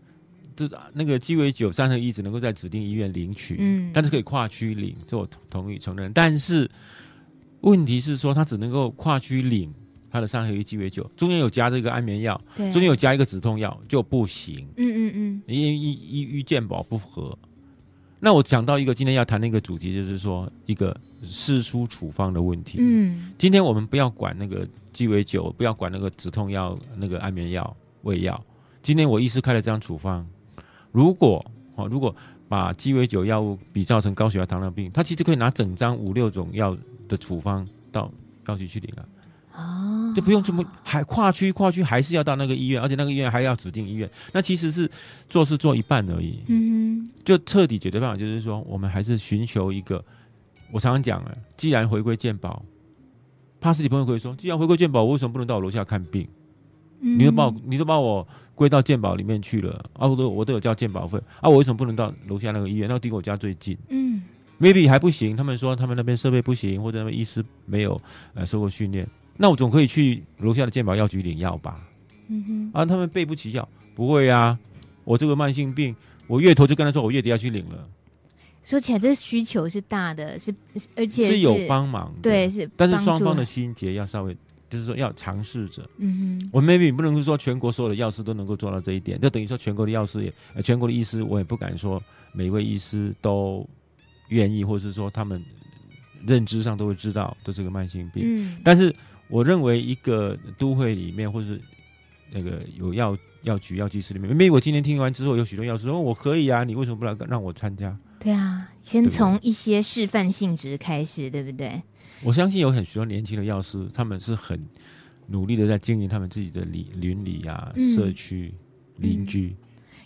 这那个鸡尾酒三合一只能够在指定医院领取，嗯，但是可以跨区领，这我同意承认，但是。问题是说，他只能够跨区领他的三合一鸡尾酒，中间有加这个安眠药，中间有加一个止痛药就不行。嗯嗯嗯，因为医医医健保不合。那我讲到一个今天要谈的一个主题，就是说一个释出处方的问题。嗯，今天我们不要管那个鸡尾酒，不要管那个止痛药、那个安眠药、胃药。今天我医师开了这张处方，如果哦，如果把鸡尾酒药物比造成高血压、糖尿病，他其实可以拿整张五六种药。的处方到药局去领啊，哦，就不用这么还跨区跨区还是要到那个医院，而且那个医院还要指定医院，那其实是做事做一半而已。嗯，就彻底解决办法就是说，我们还是寻求一个，我常常讲啊，既然回归健保，怕自己朋友可以说，既然回归健保，我为什么不能到我楼下看病？嗯，你都把我你都把我归到健保里面去了啊，我都我都有交健保费啊，我为什么不能到楼下那个医院？那离我家最近。嗯。Maybe 还不行，他们说他们那边设备不行，或者他们医师没有呃受过训练，那我总可以去楼下的健保药局领药吧？嗯哼，啊，他们备不起药，不会啊，我这个慢性病，我月头就跟他说我月底要去领了。说起来，这需求是大的，是而且是，是有帮忙，对，是，但是双方的心结要稍微，就是说要尝试着。嗯哼，我 maybe 不能说全国所有的药师都能够做到这一点，就等于说全国的药师也，呃，全国的医师，我也不敢说每一位医师都。愿意，或者是说他们认知上都会知道这是个慢性病。嗯，但是我认为一个都会里面，或是那个有药药局、药剂师里面，因为我今天听完之后，有许多药师说我可以啊，你为什么不来让我参加？对啊，先从一些示范性质开始，对不对？我相信有很许多年轻的药师，他们是很努力的在经营他们自己的邻邻里啊、嗯、社区、邻居，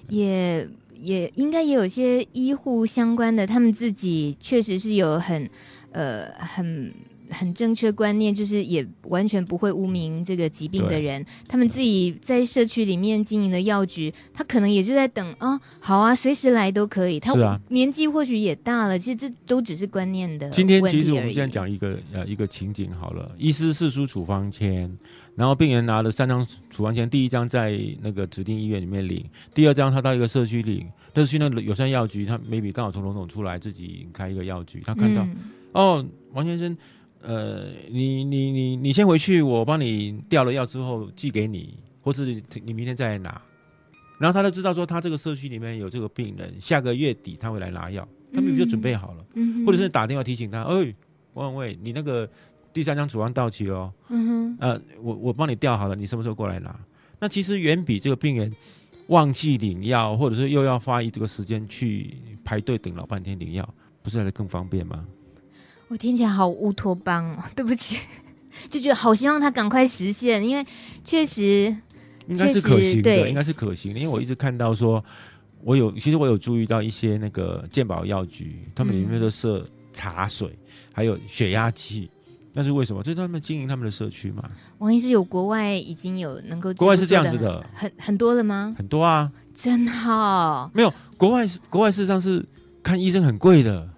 嗯、也。也应该也有些医护相关的，他们自己确实是有很，呃，很很正确观念，就是也完全不会污名这个疾病的人。他们自己在社区里面经营的药局，他可能也就在等啊，好啊，随时来都可以。他年纪或许也大了，其实这都只是观念的。今天其实我们现在讲一个呃一个情景好了，医师释出处方签。然后病人拿了三张处方签，第一张在那个指定医院里面领，第二张他到一个社区领，社区那友善药局，他 maybe 刚好从龙总出来自己开一个药局，他看到，嗯、哦，王先生，呃，你你你你先回去，我帮你调了药之后寄给你，或者你明天再来拿，然后他就知道说他这个社区里面有这个病人，下个月底他会来拿药，他 maybe 就准备好了，嗯、或者是打电话提醒他，哎，王伟，你那个。第三张处方到期了，嗯哼，呃，我我帮你调好了，你什么时候过来拿？那其实远比这个病人忘记领药，或者是又要花一这个时间去排队等老半天领药，不是来的更方便吗？我听起来好乌托邦哦，对不起，就觉得好希望它赶快实现，因为确实应该是可行的，应该是可行的，因为我一直看到说，我有其实我有注意到一些那个健保药局，他们里面都设茶水，嗯、还有血压计。那是为什么？这是他们经营他们的社区嘛。王医师有国外已经有能够国外是这样子的，很很多的吗？很多啊，真好。没有国外是国外事实上是看医生很贵的。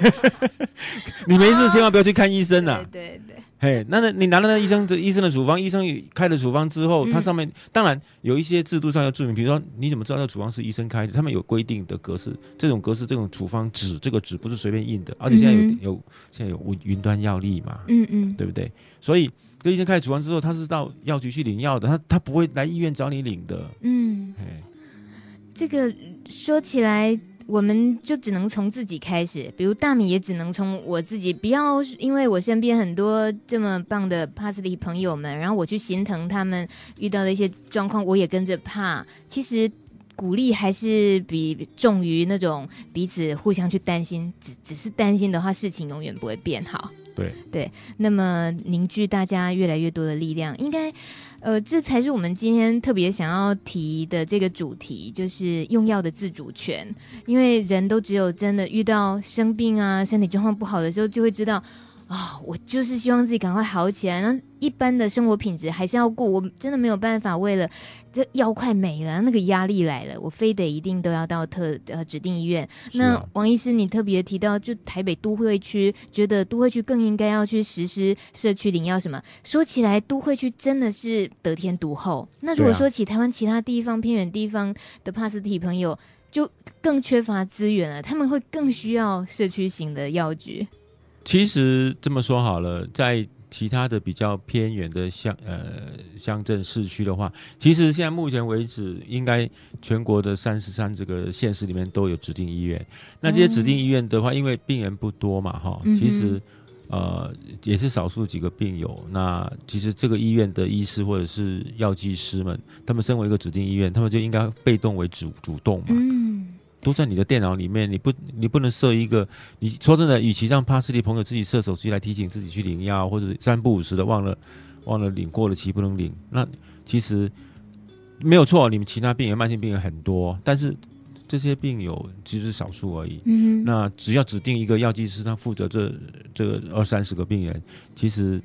你没事千万不要去看医生呐、啊。对对对。嘿，那那你拿了那医生的医生的处方，医生开了处方之后，它上面、嗯、当然有一些制度上要注明，比如说你怎么知道那处方是医生开的？他们有规定的格式，这种格式这种处方纸，这个纸不是随便印的，而且现在有、嗯、有现在有云云端药历嘛，嗯嗯，对不对？所以这医生开了处方之后，他是到药局去领药的，他他不会来医院找你领的。嗯，嘿这个说起来。我们就只能从自己开始，比如大米也只能从我自己，不要因为我身边很多这么棒的帕斯里朋友们，然后我去心疼他们遇到的一些状况，我也跟着怕。其实鼓励还是比重于那种彼此互相去担心，只只是担心的话，事情永远不会变好。对对，那么凝聚大家越来越多的力量，应该，呃，这才是我们今天特别想要提的这个主题，就是用药的自主权。因为人都只有真的遇到生病啊、身体状况不好的时候，就会知道。啊、哦，我就是希望自己赶快好起来。那一般的生活品质还是要顾，我真的没有办法为了这药快没了，那个压力来了，我非得一定都要到特呃指定医院。啊、那王医师，你特别提到，就台北都会区，觉得都会区更应该要去实施社区领药什么？说起来，都会区真的是得天独厚。那如果说起台湾其他地方偏远地方的帕斯提朋友，就更缺乏资源了，他们会更需要社区型的药局。其实这么说好了，在其他的比较偏远的乡呃乡镇市区的话，其实现在目前为止，应该全国的三十三这个县市里面都有指定医院。那这些指定医院的话，因为病人不多嘛，哈，其实呃也是少数几个病友。那其实这个医院的医师或者是药剂师们，他们身为一个指定医院，他们就应该被动为主主动嘛。都在你的电脑里面，你不，你不能设一个。你说真的，与其让帕斯蒂朋友自己设手机来提醒自己去领药，或者三不五时的忘了忘了领过了期不能领，那其实没有错。你们其他病人、慢性病人很多，但是这些病友其实是少数而已。嗯，那只要指定一个药剂师，他负责这这个二三十个病人，其实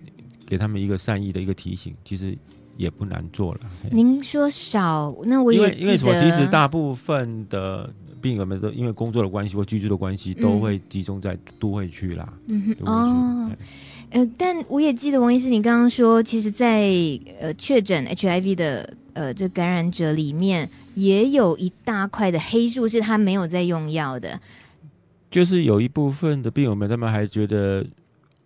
给他们一个善意的一个提醒，其实也不难做了。您说少，那我也因为因为什么？其实大部分的。病人们都因为工作的关系或居住的关系，都会集中在都会区啦。嗯哼，哦，呃，但我也记得王医师，你刚刚说，其实在，在呃确诊 HIV 的呃这感染者里面，也有一大块的黑数是他没有在用药的，就是有一部分的病友们，他们还觉得。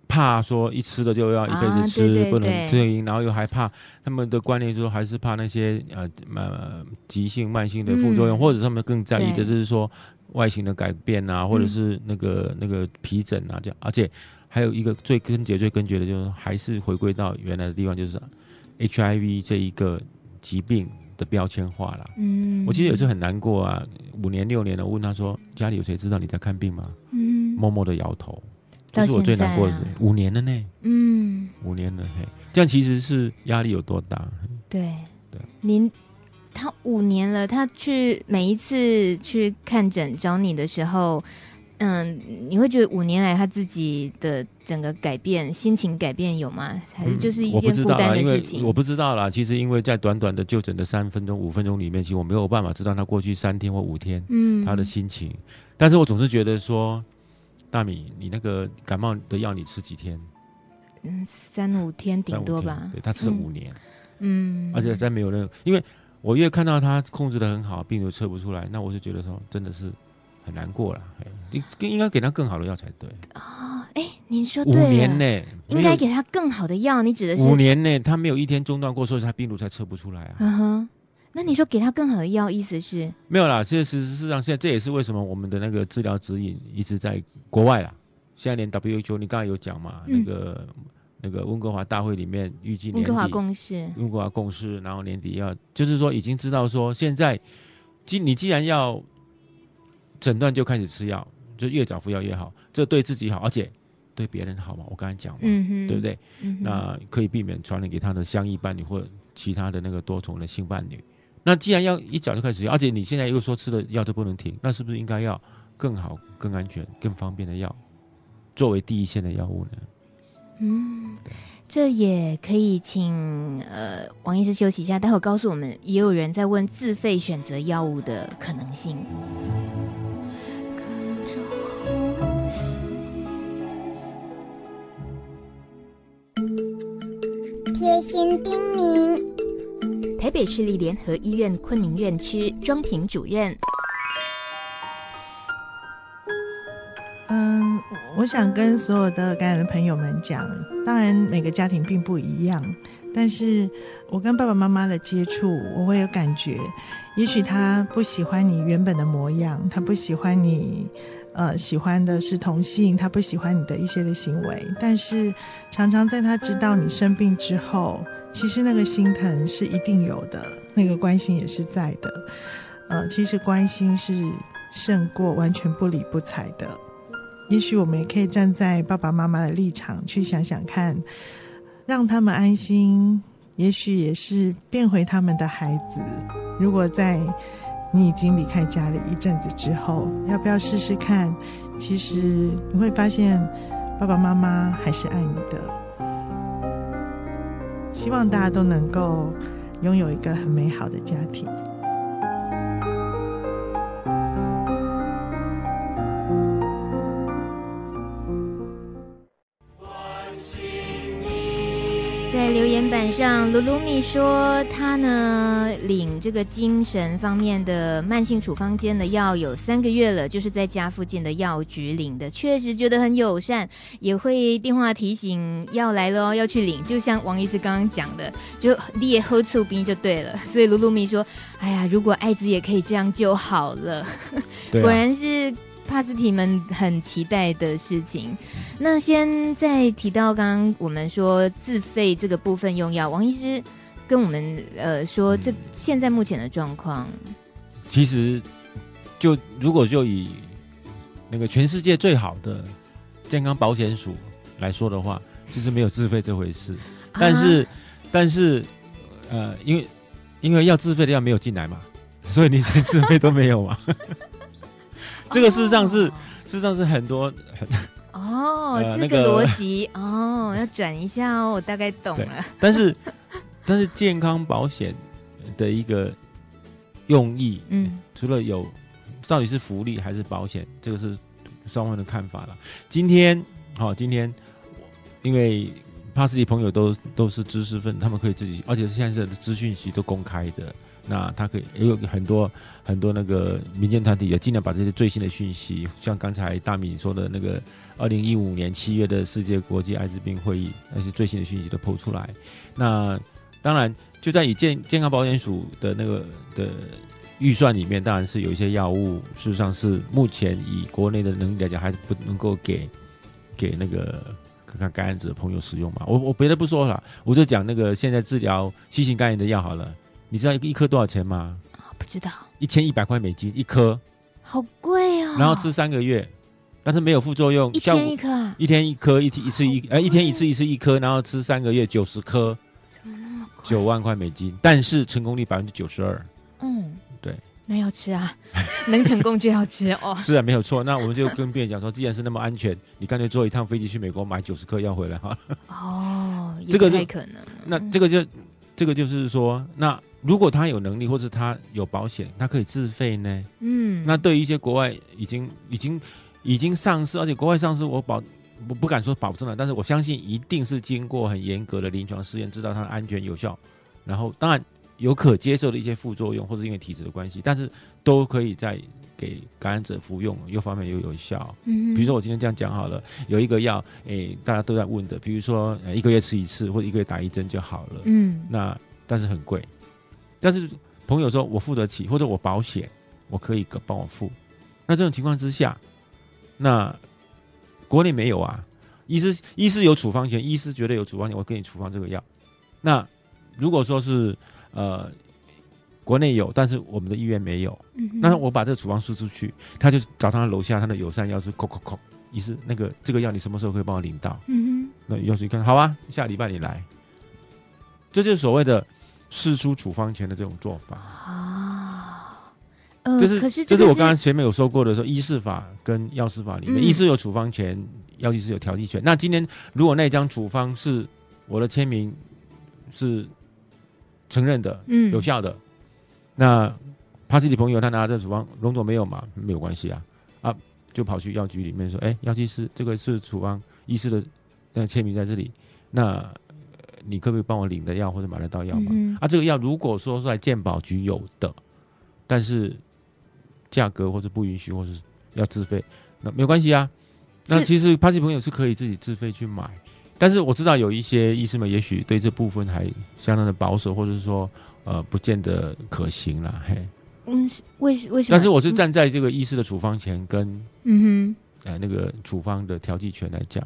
怕说一吃了就要一辈子吃，啊、对对对，不能对，然后又害怕他们的观念就是还是怕那些呃呃急性慢性的副作用，嗯、或者他们更在意的就是说外形的改变啊，或者是那个那个皮疹啊这样，而且还有一个最根结最根结的就是还是回归到原来的地方，就是 HIV 这一个疾病的标签化了。嗯，我其实也是很难过啊，五年六年了，我问他说家里有谁知道你在看病吗？嗯，默默的摇头。这是我最难过的，五年了呢。嗯，五年了，嘿，这样其实是压力有多大？对对，您他五年了，他去每一次去看诊找你的时候，嗯，你会觉得五年来他自己的整个改变、心情改变有吗？还是就是一件孤单的事情？嗯、我不知道啦。其实因为在短短的就诊的三分钟、五分钟里面，其实我没有办法知道他过去三天或五天，嗯，他的心情。嗯、但是我总是觉得说。大米，你那个感冒的药你吃几天？嗯，三五天顶多吧。对，他吃了五年，嗯，而且再没有任何，因为我越看到他控制的很好，病毒测不出来，那我就觉得说真的是很难过了。应应该给他更好的药才对。哦，哎，您说对了，五年呢应该给他更好的药，你指的是五年呢他没有一天中断过，所以他病毒才测不出来啊。嗯哼。那你说给他更好的药，意思是没有啦。其实事实上，现在这也是为什么我们的那个治疗指引一直在国外啦。现在连 WHO，你刚才有讲嘛？嗯、那个那个温哥华大会里面预计温哥华共识，温哥华共识，然后年底要就是说已经知道说现在既你既然要诊断就开始吃药，就越早服药越好，这对自己好，而且对别人好嘛。我刚才讲嘛，嗯、哼对不对？嗯、那可以避免传染给他的相依伴侣或其他的那个多重的性伴侣。那既然要一早就开始，而且你现在又说吃的药都不能停，那是不是应该要更好、更安全、更方便的药作为第一线的药物呢？嗯，这也可以请呃王医师休息一下，待会告诉我们，也有人在问自费选择药物的可能性。贴心叮咛，台北市立联合医院昆明院区庄平主任。嗯，我想跟所有的感染的朋友们讲，当然每个家庭并不一样，但是我跟爸爸妈妈的接触，我会有感觉，也许他不喜欢你原本的模样，他不喜欢你。呃，喜欢的是同性，他不喜欢你的一些的行为，但是常常在他知道你生病之后，其实那个心疼是一定有的，那个关心也是在的。呃，其实关心是胜过完全不理不睬的。也许我们也可以站在爸爸妈妈的立场去想想看，让他们安心，也许也是变回他们的孩子。如果在你已经离开家里一阵子之后，要不要试试看？其实你会发现，爸爸妈妈还是爱你的。希望大家都能够拥有一个很美好的家庭。在留言板上，噜噜米说他呢领这个精神方面的慢性处方间的药有三个月了，就是在家附近的药局领的，确实觉得很友善，也会电话提醒要来了哦，要去领。就像王医师刚刚讲的，就你也喝醋冰就对了。所以噜噜米说：“哎呀，如果艾滋也可以这样就好了。啊”果然是。帕斯提们很期待的事情。那先再提到刚刚我们说自费这个部分用药，王医师跟我们呃说，这现在目前的状况，其实就如果就以那个全世界最好的健康保险署来说的话，就是没有自费这回事。但是、啊、但是呃，因为因为要自费的药没有进来嘛，所以你连自费都没有嘛。这个事实上是，oh. 事实上是很多很哦，oh, 呃、这个逻辑哦，oh, 要转一下哦，我大概懂了。但是，但是健康保险的一个用意，嗯，除了有到底是福利还是保险，这个是双方的看法了。今天，好、哦，今天因为帕斯蒂朋友都都是知识分子，他们可以自己，而且现在的资讯其实都公开的。那他可以也有很多很多那个民间团体也尽量把这些最新的讯息，像刚才大米说的那个二零一五年七月的世界国际艾滋病会议那些最新的讯息都抛出来。那当然就在以健健康保险署的那个的预算里面，当然是有一些药物，事实上是目前以国内的能力来讲，还是不能够给给那个看看感染者的朋友使用嘛。我我别的不说了，我就讲那个现在治疗新型肝炎的药好了。你知道一颗多少钱吗？不知道，一千一百块美金一颗，好贵哦。然后吃三个月，但是没有副作用，一天一颗啊，一天一颗，一天一次一，呃，一天一次一次一颗，然后吃三个月九十颗，九万块美金，但是成功率百分之九十二。嗯，对，那要吃啊，能成功就要吃哦。是啊，没有错。那我们就跟病人讲说，既然是那么安全，你干脆坐一趟飞机去美国买九十颗药回来哈。哦，这个太可能。那这个就这个就是说那。如果他有能力，或者他有保险，他可以自费呢。嗯，那对于一些国外已经、已经、已经上市，而且国外上市，我保我不敢说保证了，但是我相信一定是经过很严格的临床试验，知道它的安全有效。然后当然有可接受的一些副作用，或者因为体质的关系，但是都可以在给感染者服用，又方便又有效。嗯，比如说我今天这样讲好了，有一个药，诶，大家都在问的，比如说呃一个月吃一次，或者一个月打一针就好了。嗯，那但是很贵。但是朋友说我付得起，或者我保险，我可以帮我付。那这种情况之下，那国内没有啊？医师医师有处方权，医师觉得有处方权，我给你处方这个药。那如果说是呃国内有，但是我们的医院没有，嗯、那我把这个处方输出去，他就找他楼下他的友善药师，扣扣扣，医师那个这个药你什么时候可以帮我领到？嗯哼，那药师一看，好啊，下礼拜你来。这就是所谓的。释出处方权的这种做法。啊，呃，就是可是这是我刚刚刚前面有说过的，说医师法跟药师法里面，嗯。医师有处方权，药剂师有调剂权。那今天如果那张处方是我的签名是承认的、嗯。有效的，那帕斯蒂朋友他拿这个处方，龙总没有嘛？没有关系啊，啊，就跑去药局里面说，哎，药剂师这个是处方，医师的那签名在这里，那呃你可不可以帮我领的药或者买得到药嘛？嗯啊，这个药如果说是在健保局有的，但是价格或者不允许，或是要自费，那没有关系啊。那其实帕西朋友是可以自己自费去买，但是我知道有一些医师们也许对这部分还相当的保守，或者是说呃不见得可行啦。嘿，嗯，是为为什么？但是我是站在这个医师的处方前跟嗯哼呃那个处方的调剂权来讲，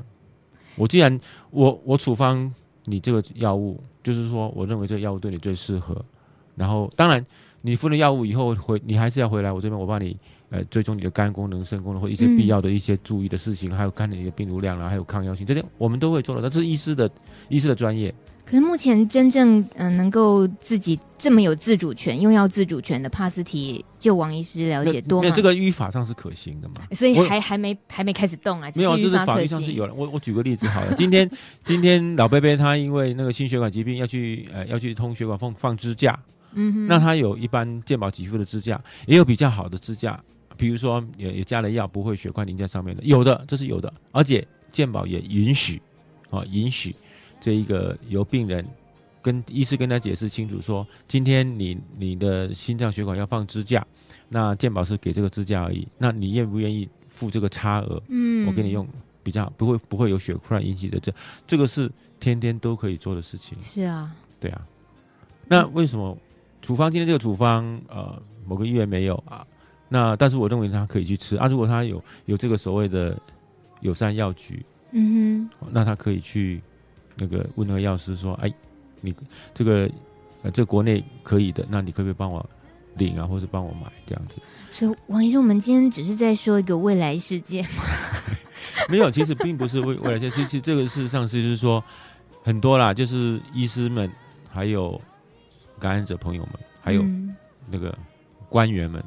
我既然我我处方你这个药物，就是说我认为这个药物对你最适合，然后当然你服了药物以后回你还是要回来我这边，我帮你呃追踪你的肝功能、肾功能或一些必要的一些注意的事情，还有看你的病毒量啦，还有抗药性，这些我们都会做的，这是医师的医师的专业。哼，可是目前真正嗯、呃能够自己这么有自主权、用药自主权的帕斯提，就王医师了解多吗？没有这个依法上是可行的嘛？所以还还没还没开始动啊，没有，只就是法律上是有了。我我举个例子好了，今天 今天老贝贝他因为那个心血管疾病要去呃要去通血管放放支架，嗯哼，那他有一般健保给付的支架，也有比较好的支架，比如说也也加了药不会血块凝在上面的，有的这是有的，而且健保也允许啊允许这一个由病人跟医师跟他解释清楚说，今天你你的心脏血管要放支架，那健保是给这个支架而已，那你愿不愿意付这个差额？嗯，我给你用比较不会不会有血块引起的这这个是天天都可以做的事情，是啊，对啊。那为什么处方今天这个处方呃某个医院没有啊？那但是我认为他可以去吃啊。如果他有有这个所谓的友善药局，嗯哼那他可以去那个问那个药师说，哎，你这个呃这个国内可以的，那你可不可以帮我领啊，或者帮我买这样子？所以王医生，我们今天只是在说一个未来世界嘛，没有，其实并不是未未来世界，其实这个事实上是就是说很多啦，就是医师们，还有感染者朋友们，还有嗯那个官员们，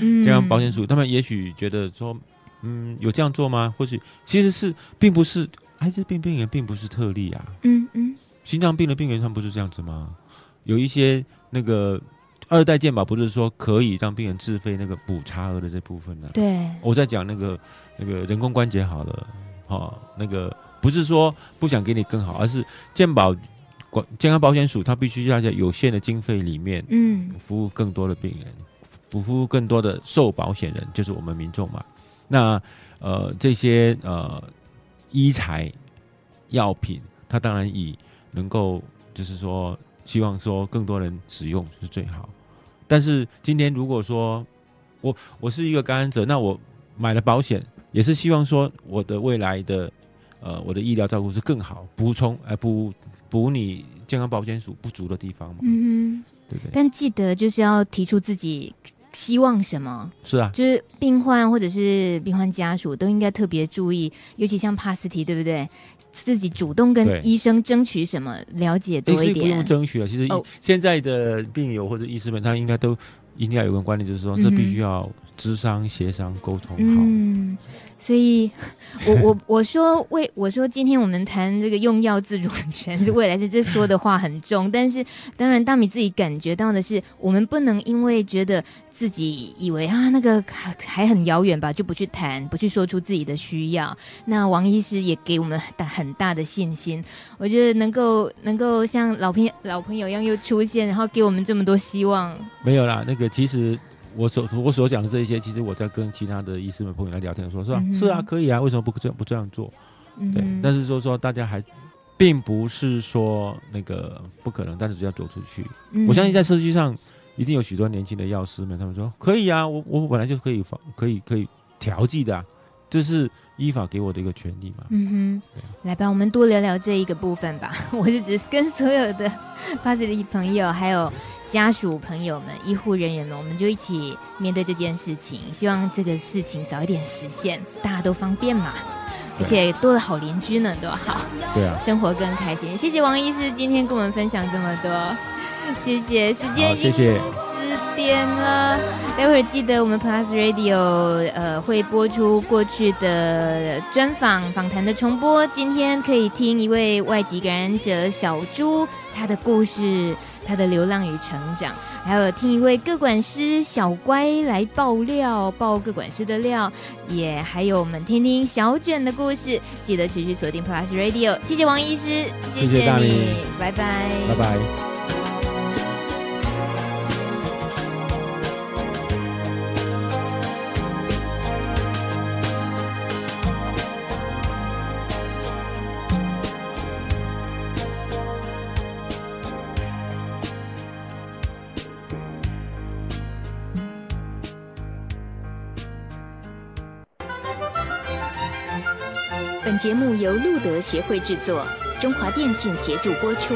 嗯 健康保险署，他们也许觉得说，嗯，有这样做吗？或许其实是并不是艾滋病病人并不是特例啊，嗯嗯心脏病的病人他们不是这样子吗？有一些那个二代健保不是说可以让病人自费那个补差额的这部分呢、啊？对，我在讲那个那个人工关节好了，哦，那个不是说不想给你更好，而是健保管健康保险署它必须要在有限的经费里面嗯服务更多的病人，服服务更多的受保险人，就是我们民众嘛。那呃这些呃医材药品，它当然以能够就是说希望说更多人使用是最好。但是今天如果说我我是一个感染者，那我买了保险，也是希望说我的未来的呃我的医疗照顾是更好，补充呃补补你健康保险署不足的地方嘛，嗯哼，对不对？但记得就是要提出自己希望什么，是啊，就是病患或者是病患家属都应该特别注意，尤其像帕斯提，对不对？自己主动跟医生争取什么，了解多一点。用。争取了，其实哦。现在的病友或者医师们，他应该都应该有个观念，就是说这必须要咨商、协商、沟通好。嗯，所以 我我我说为我说今天我们谈这个用药自主权是未来是这说的话很重，但是当然大米自己感觉到的是，我们不能因为觉得自己以为啊那个还还很遥远吧，就不去谈，不去说出自己的需要。那王医师也给我们很大很大的信心，我觉得能够能够像老朋老朋友一样又出现，然后给我们这么多希望。没有啦，那个其实我所我所讲的这一些，其实我在跟其他的医师们朋友来聊天说，是吧？嗯是啊，可以啊，为什么不这样不这样做？对，但是说说大家还并不是说那个不可能，但是只要走出去。嗯我相信在社区上一定有许多年轻的药师们，他们说可以啊，我我本来就可以放，可以可以调剂的、啊，这是依法给我的一个权利嘛。嗯哼，来吧，我们多聊聊这一个部分吧。我是只是跟所有的发自的朋友，还有家属朋友们、医护人员们，我们就一起面对这件事情。希望这个事情早一点实现，大家都方便嘛。而且多了好邻居呢，多好，对啊，生活更开心。谢谢王医师今天跟我们分享这么多。谢谢，时间已经谢谢十点了。待会儿记得我们 Plus Radio 呃会播出过去的专访访谈的重播。今天可以听一位外籍感染者小朱他的故事，他的流浪与成长，还有听一位各管师小乖来爆料，爆各管师的料，也还有我们听听小卷的故事。记得持续锁定 Plus Radio。谢谢王医师，谢谢你，谢谢拜拜，拜拜。节目由路德协会制作，中华电信协助播出。